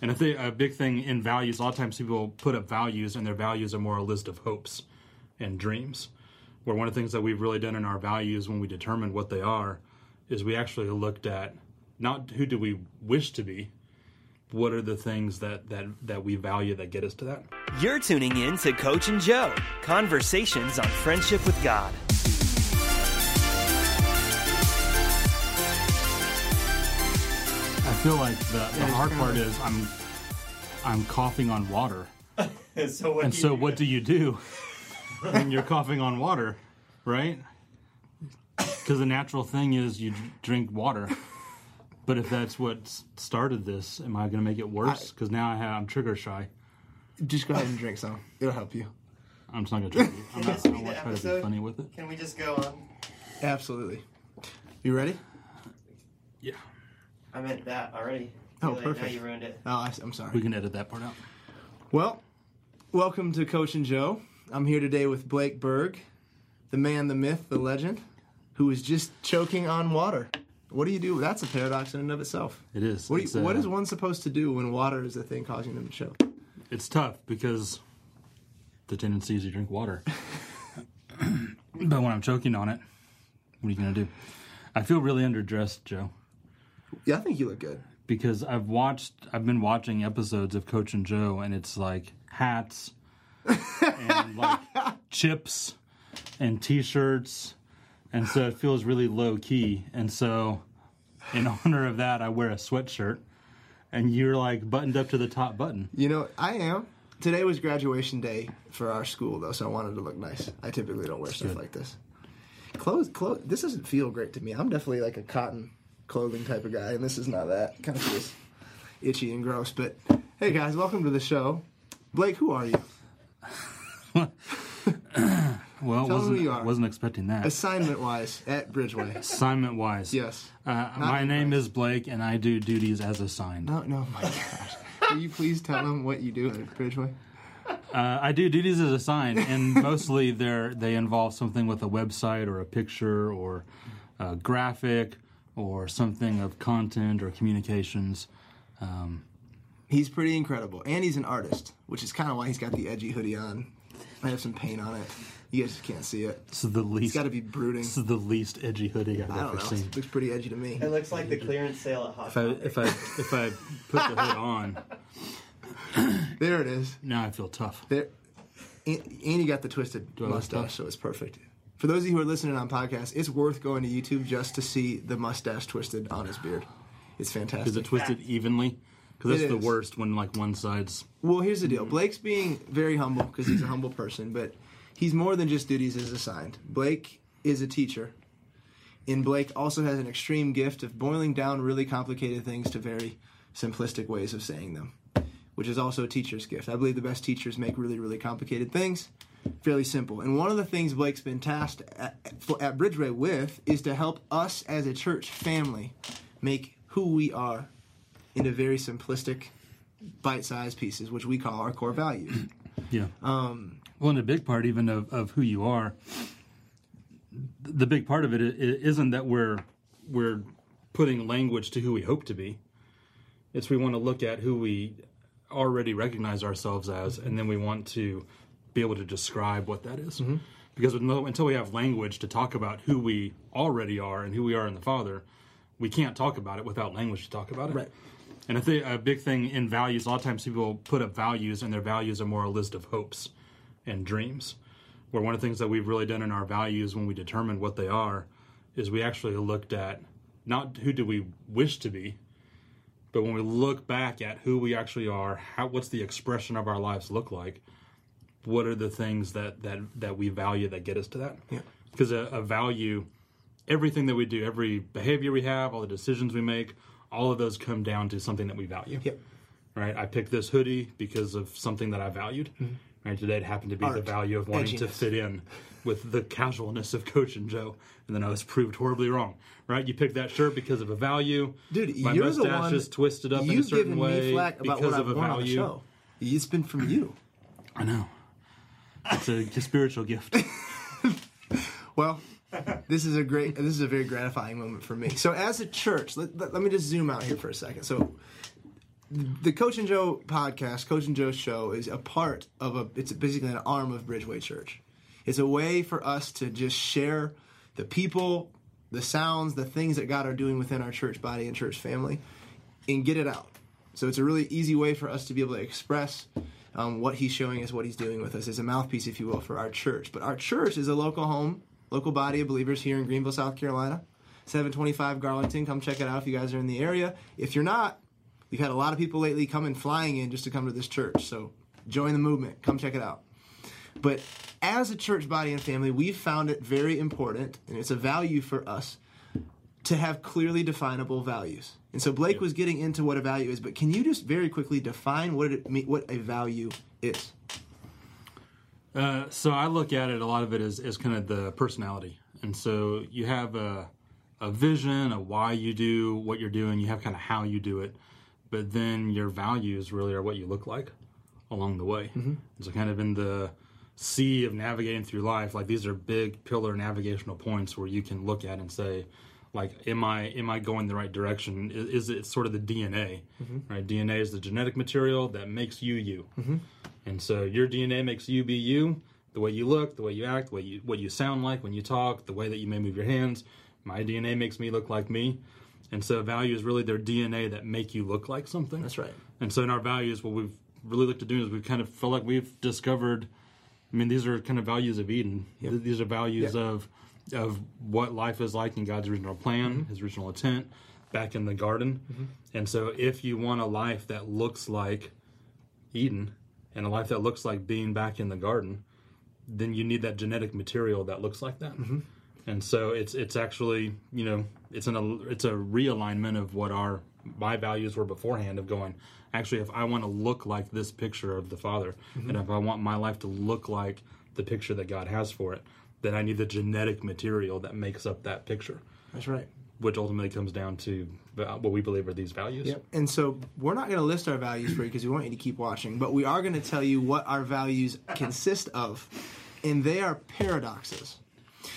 And I think a big thing in values, a lot of times people put up values, and their values are more a list of hopes and dreams. Where one of the things that we've really done in our values when we determine what they are is we actually looked at not who do we wish to be, what are the things that that that we value that get us to that. You're tuning in to Coach and Joe Conversations on Friendship with God. Feel like the, the hard part is I'm I'm coughing on water. so what And do so do? what do you do when you're coughing on water, right? Because the natural thing is you drink water. But if that's what started this, am I going to make it worse? Because now I have, I'm trigger shy. Just go ahead and drink some. It'll help you. I'm just not going to drink. to I'm not, this I be don't the want to try to be funny with it. Can we just go on? Absolutely. You ready? Yeah. I meant that already. Oh, Too late, perfect. Now you ruined it. Oh, I, am sorry. We can edit that part out. Well, welcome to Coach and Joe. I'm here today with Blake Berg, the man, the myth, the legend, who is just choking on water. What do you do? That's a paradox in and of itself. It is. What, do you, what uh, is one supposed to do when water is the thing causing them to choke? It's tough because the tendency is you drink water. but when I'm choking on it, what are you going to do? I feel really underdressed, Joe. Yeah, I think you look good. because I've watched, I've been watching episodes of Coach and Joe, and it's like hats and like chips and T-shirts, and so it feels really low key. And so, in honor of that, I wear a sweatshirt, and you're like buttoned up to the top button. You know, I am. Today was graduation day for our school, though, so I wanted to look nice. I typically don't wear stuff like this. Clothes, clothes. This doesn't feel great to me. I'm definitely like a cotton clothing type of guy, and this is not that. Kind of feels itchy and gross. But hey, guys, welcome to the show. Blake, who are you? Well, Tell wasn't who you are. wasn't expecting that. Assignment wise, at Bridgeway. Assignment wise, Yes. Uh, my name is Blake, and I do duties as a assigned. No, no, my gosh. Will you please tell them what you do at Bridgeway? Uh, I do duties as assigned, and mostly they they involve something with a website or a picture or a graphic or something of content or communications. Um, He's pretty incredible, and he's an artist, which is kind of why he's got the edgy hoodie on. I have some paint on it. You guys can't see it. this is the It's least. got to be brooding. This is the least edgy hoodie I've I don't ever know. seen. It looks pretty edgy to me. It looks like the clearance sale at Hot If I Topic. if I if I put the hood on, There it is. now I feel tough. There, and, and you got the twisted mustache, so it's perfect. For those of you who are listening on podcast, it's worth going to YouTube just to see the mustache twisted on his beard. It's fantastic. Is it twisted evenly? Because It that's the is. worst when like one side's. Well, here's the deal. Mm-hmm. Blake's being very humble because he's a humble person, but he's more than just duties as assigned. Blake is a teacher, and Blake also has an extreme gift of boiling down really complicated things to very simplistic ways of saying them, which is also a teacher's gift. I believe the best teachers make really, really complicated things fairly simple. And one of the things Blake's been tasked at, at Bridgeway with is to help us as a church family make who we are into very simplistic bite-sized pieces, which we call our core values. Yeah. Um, well, and a big part even of, of who you are, the big part of it isn't that we're we're putting language to who we hope to be. It's we want to look at who we already recognize ourselves as, and then we want to be able to describe what that is. Mm-hmm. Because until we have language to talk about who we already are and who we are in the Father, we can't talk about it without language to talk about it. Right. And I think a big thing in values, a lot of times people put up values, and their values are more a list of hopes and dreams. Where one of the things that we've really done in our values when we determined what they are is we actually looked at not who do we wish to be, but when we look back at who we actually are, how what's the expression of our lives look like? What are the things that that that we value that get us to that? Yeah. Because a, a value, everything that we do, every behavior we have, all the decisions we make, all of those come down to something that we value. Yep. Right. I picked this hoodie because of something that I valued. Mm-hmm. Right. Today it happened to be the value of wanting to fit in with the casualness of Coach and Joe, and then I was proved horribly wrong. Right. You picked that shirt because of a value. Dude, my you're the mustache one is twisted up in a certain given way me flack about because of I've a the value. It's been from you. I know. It's a, spiritual gift. Well, this is a great, this is a very gratifying moment for me. So, as a church, let, let, let me just zoom out here for a second. So, the Coach and Joe podcast, Coach and Joe show, is a part of a. It's basically an arm of Bridgeway Church. It's a way for us to just share the people, the sounds, the things that God are doing within our church body and church family, and get it out. So it's a really easy way for us to be able to express um, what He's showing us, what He's doing with us, is a mouthpiece, if you will, for our church. But our church is a local home, local body of believers here in Greenville, South Carolina. 725 Garlington. Come check it out if you guys are in the area. If you're not, we've had a lot of people lately coming flying in just to come to this church. So join the movement. Come check it out. But as a church body and family, we've found it very important, and it's a value for us to have clearly definable values. And so Blake was getting into what a value is, but can you just very quickly define what it what a value is? Uh, so I look at it a lot of it as, as kind of the personality, and so you have a a vision, a why you do what you're doing. You have kind of how you do it, but then your values really are what you look like along the way. Mm-hmm. So kind of in the sea of navigating through life, like these are big pillar navigational points where you can look at and say, like, am I am I going the right direction? Is, is it sort of the DNA, mm-hmm. right? DNA is the genetic material that makes you you, mm-hmm. and so your DNA makes you be you. The way you look, the way you act, the way you, what you sound like when you talk, the way that you may move your hands. My DNA makes me look like me, and so values really their DNA that make you look like something. That's right. And so in our values, what we've really looked at doing is we've kind of felt like we've discovered. I mean, these are kind of values of Eden. Th- These are values Yep. of of what life is like in God's original plan, Mm-hmm. His original intent, back in the garden. And so, if you want a life that looks like Eden and a life that looks like being back in the garden, then you need that genetic material that looks like that. Mm-hmm. And so it's it's actually you know it's an it's a realignment of what our my values were beforehand of going actually if I want to look like this picture of the Father Mm-hmm. and if I want my life to look like the picture that God has for it then I need the genetic material that makes up that picture That's right. which ultimately comes down to uh, what we believe are these values. Yep. And so we're not going to list our values for you because we want you to keep watching, but we are going to tell you what our values consist of, and they are paradoxes.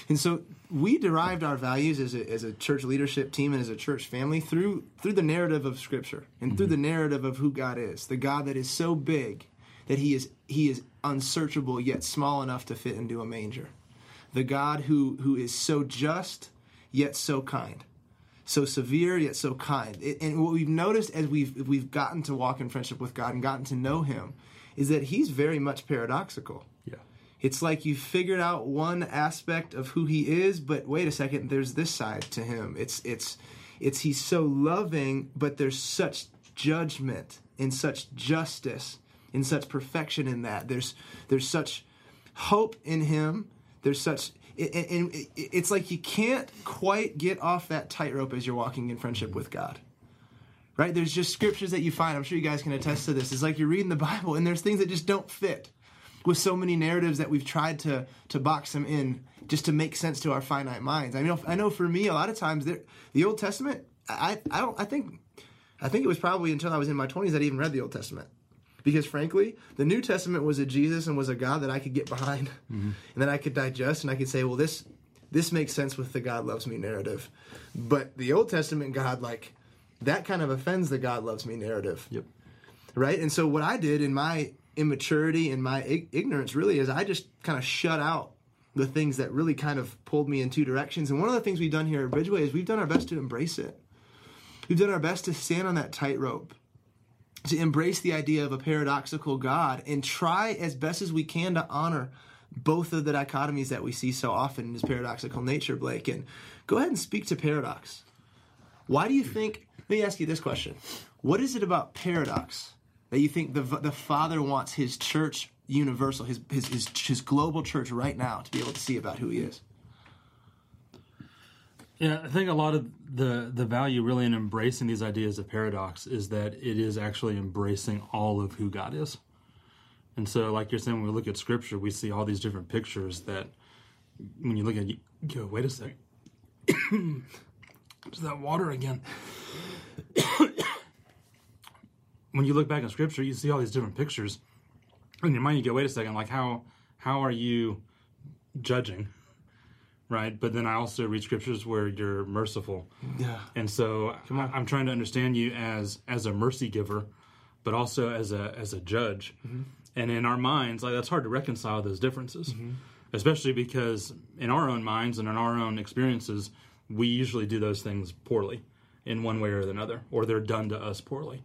And so we derived our values as a, as a church leadership team and as a church family through through the narrative of Scripture and through mm-hmm. the narrative of who God is, the God that is so big that he is he is unsearchable yet small enough to fit into a manger, the God who who is so just yet so kind so severe yet so kind. It, and what we've noticed as we've we've gotten to walk in friendship with God and gotten to know Him is that He's very much paradoxical. Yeah. It's like you figured out one aspect of who He is, but wait a second, there's this side to Him. It's it's it's He's so loving, but there's such judgment and such justice and such perfection in that. There's there's such hope in Him. There's such and and it- it's like you can't quite get off that tightrope as you're walking in friendship with God. Right? There's just scriptures that you find. I'm sure you guys can attest to this. It's like you're reading the Bible and there's things that just don't fit with so many narratives that we've tried to to box them in just to make sense to our finite minds. I know I know for me a lot of times the Old Testament I I don't I think I think it was probably until I was in my 20s that I even read the Old Testament. Because frankly, the New Testament was a Jesus and was a God that I could get behind mm-hmm. and that I could digest and I could say, well, this this makes sense with the God loves me narrative. But the Old Testament God, like, that kind of offends the God loves me narrative. Yep. Right? And so what I did in my immaturity and my ig- ignorance really is I just kind of shut out the things that really kind of pulled me in two directions. And one of the things we've done here at Bridgeway is we've done our best to embrace it. We've done our best to stand on that tightrope to embrace the idea of a paradoxical God and try as best as we can to honor both of the dichotomies that we see so often in his paradoxical nature, Blake. And go ahead and speak to paradox. Why do you think? Let me ask you this question: What is it about paradox that you think the the Father wants His church universal, His His His, his global church right now to be able to see about who He is? Yeah, I think a lot of the the value really in embracing these ideas of paradox is that it is actually embracing all of who God is. And so, like you're saying, when we look at Scripture, we see all these different pictures that, when you look at, you go, wait a second, it's that water again. when you look back in Scripture, you see all these different pictures. In your mind, you go, wait a second, like how how are you judging? Right? But then I also read scriptures where you're merciful, Yeah. and so I'm trying to understand you as as a mercy giver but also as a as a judge. Mm-hmm. And in our minds, like that's hard to reconcile those differences, mm-hmm. especially because in our own minds and in our own experiences, we usually do those things poorly in one way or another, or they're done to us poorly.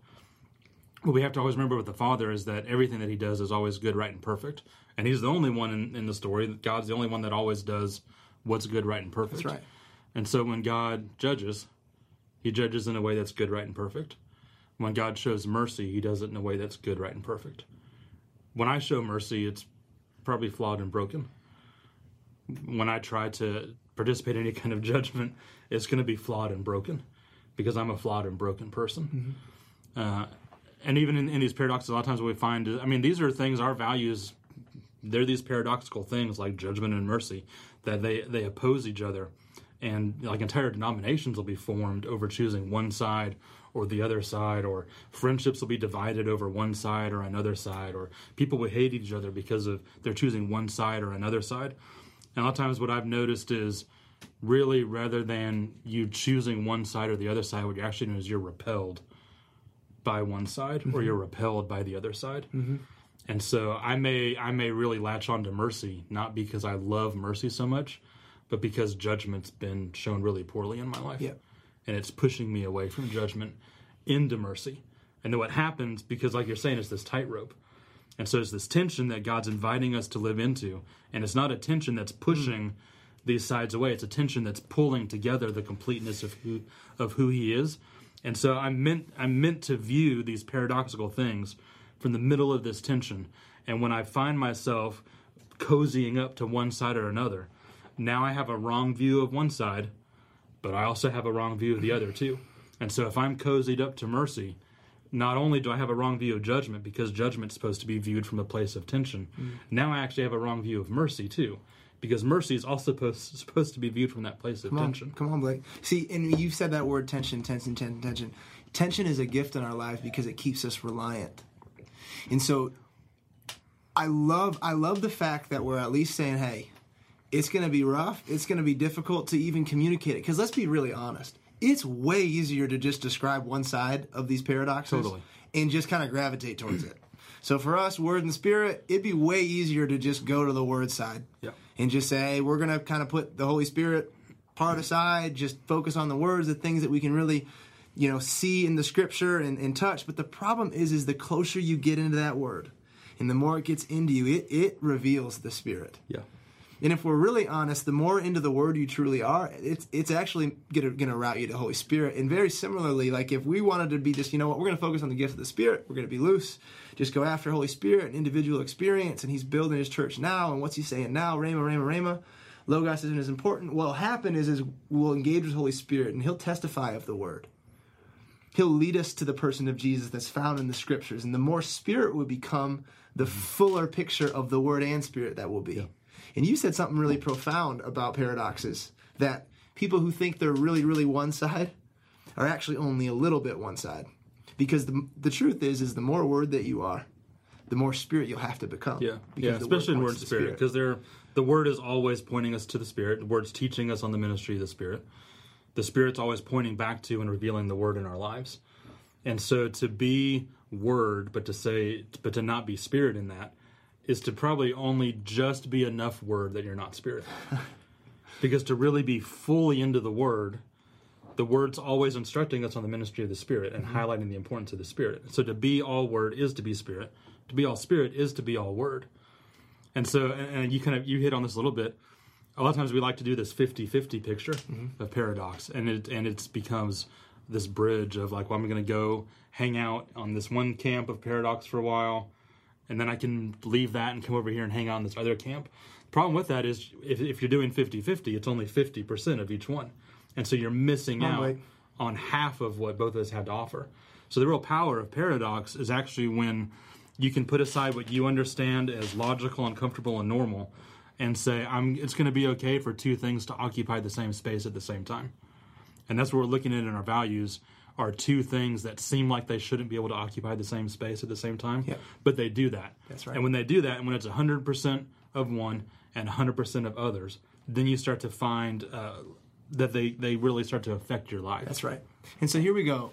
What we have to always remember with the Father is that everything that He does is always good, right, and perfect. And He's the only one in, in the story. God's the only one that always does what's good, right, and perfect. That's right. And so when God judges, He judges in a way that's good, right, and perfect. When God shows mercy, He does it in a way that's good, right, and perfect. When I show mercy, it's probably flawed and broken. When I try to participate in any kind of judgment, it's going to be flawed and broken because I'm a flawed and broken person. Uh, and even in, in these paradoxes, a lot of times what we find is, I mean, these are things, our values, they're these paradoxical things like judgment and mercy that they, they oppose each other. And like entire denominations will be formed over choosing one side or the other side, or friendships will be divided over one side or another side, or people will hate each other because of they're choosing one side or another side. And a lot of times, what I've noticed is really rather than you choosing one side or the other side, what you're actually doing is you're repelled by one side or mm-hmm. you're repelled by the other side. Mm-hmm. And so I may I may really latch on to mercy not because I love mercy so much, but because judgment's been shown really poorly in my life. Yep. And it's pushing me away from judgment into mercy. And then what happens because like you're saying it's this tightrope. And so it's this tension that God's inviting us to live into. And it's not a tension that's pushing mm. these sides away. It's a tension that's pulling together the completeness of who of who he is. And so I'm meant I'm meant to view these paradoxical things from the middle of this tension. And when I find myself cozying up to one side or another, now I have a wrong view of one side, but I also have a wrong view of the other too. And so if I'm cozied up to mercy, not only do I have a wrong view of judgment because judgment's supposed to be viewed from a place of tension, mm. now I actually have a wrong view of mercy too, because mercy is also supposed, supposed to be viewed from that place of Come on, tension. come on, Blake. See, and you've said that word tension, tension, tension, tension. Tension is a gift in our lives because it keeps us reliant. And so I love I love the fact that we're at least saying, hey, it's going to be rough. It's going to be difficult to even communicate it. Because let's be really honest. It's way easier to just describe one side of these paradoxes Totally. and just kind of gravitate towards it. So for us, word and spirit, it'd be way easier to just go to the word side Yeah. and just say, hey, we're going to kind of put the Holy Spirit part aside, just focus on the words, the things that we can really, you know, see in the scripture and, and touch. But the problem is, is the closer you get into that word and the more it gets into you, it, it reveals the Spirit. Yeah. And if we're really honest, the more into the Word you truly are, it's it's actually going to route you to Holy Spirit. And very similarly, like if we wanted to be just, you know what, we're going to focus on the gift of the Spirit. We're going to be loose. Just go after Holy Spirit and individual experience. And He's building His church now. And what's He saying now? Rhema, Rhema, Rhema. Logos isn't as important. What'll happen is, is we'll engage with Holy Spirit and He'll testify of the Word. He'll lead us to the person of Jesus that's found in the Scriptures. And the more Spirit we become, the mm-hmm. fuller picture of the Word and Spirit that will be. And you said something really profound about paradoxes that people who think they're really, really one side are actually only a little bit one side. Because the, the truth is, is the more word that you are, the more spirit you'll have to become. Yeah, yeah, especially in word to and spirit, because they're the word is always pointing us to the spirit. The word's teaching us on the ministry of the spirit. The spirit's always pointing back to and revealing the word in our lives. And so to be word, but to say, but to not be spirit in that, is to probably only just be enough word that you're not spirit. because to really be fully into the word, the word's always instructing us on the ministry of the spirit and mm-hmm. highlighting the importance of the spirit. So to be all word is to be spirit. To be all spirit is to be all word. And so, and, and you kind of you hit on this a little bit. A lot of times we like to do this 50-50 picture mm-hmm. of paradox, and it and it becomes this bridge of like, well, I'm going to go hang out on this one camp of paradox for a while, and then I can leave that and come over here and hang out in this other camp. The problem with that is if, if you're doing 50-50, it's only 50% of each one. And so you're missing on, out Blake. on half of what both of us have to offer. So the real power of paradox is actually when you can put aside what you understand as logical and comfortable and normal and say I'm it's going to be okay for two things to occupy the same space at the same time. And that's what we're looking at in our values are two things that seem like they shouldn't be able to occupy the same space at the same time, Yep. but they do that. That's right. And when they do that, and when it's 100% of one and 100% of others, then you start to find uh, that they, they really start to affect your life. That's right. And so here we go.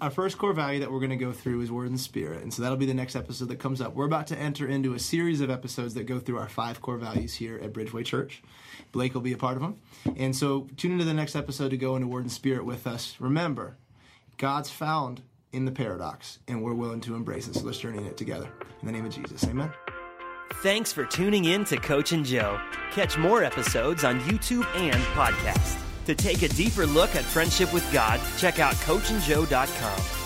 Our first core value that we're going to go through is word and spirit. And so that'll be the next episode that comes up. We're about to enter into a series of episodes that go through our five core values here at Bridgeway Church. Blake will be a part of them. And so tune into the next episode to go into word and spirit with us. Remember, God's found in the paradox, and we're willing to embrace it. So let's journey in it together. In the name of Jesus, amen. Thanks for tuning in to Coach and Joe. Catch more episodes on YouTube and podcast. To take a deeper look at friendship with God, check out coachandjoe.com.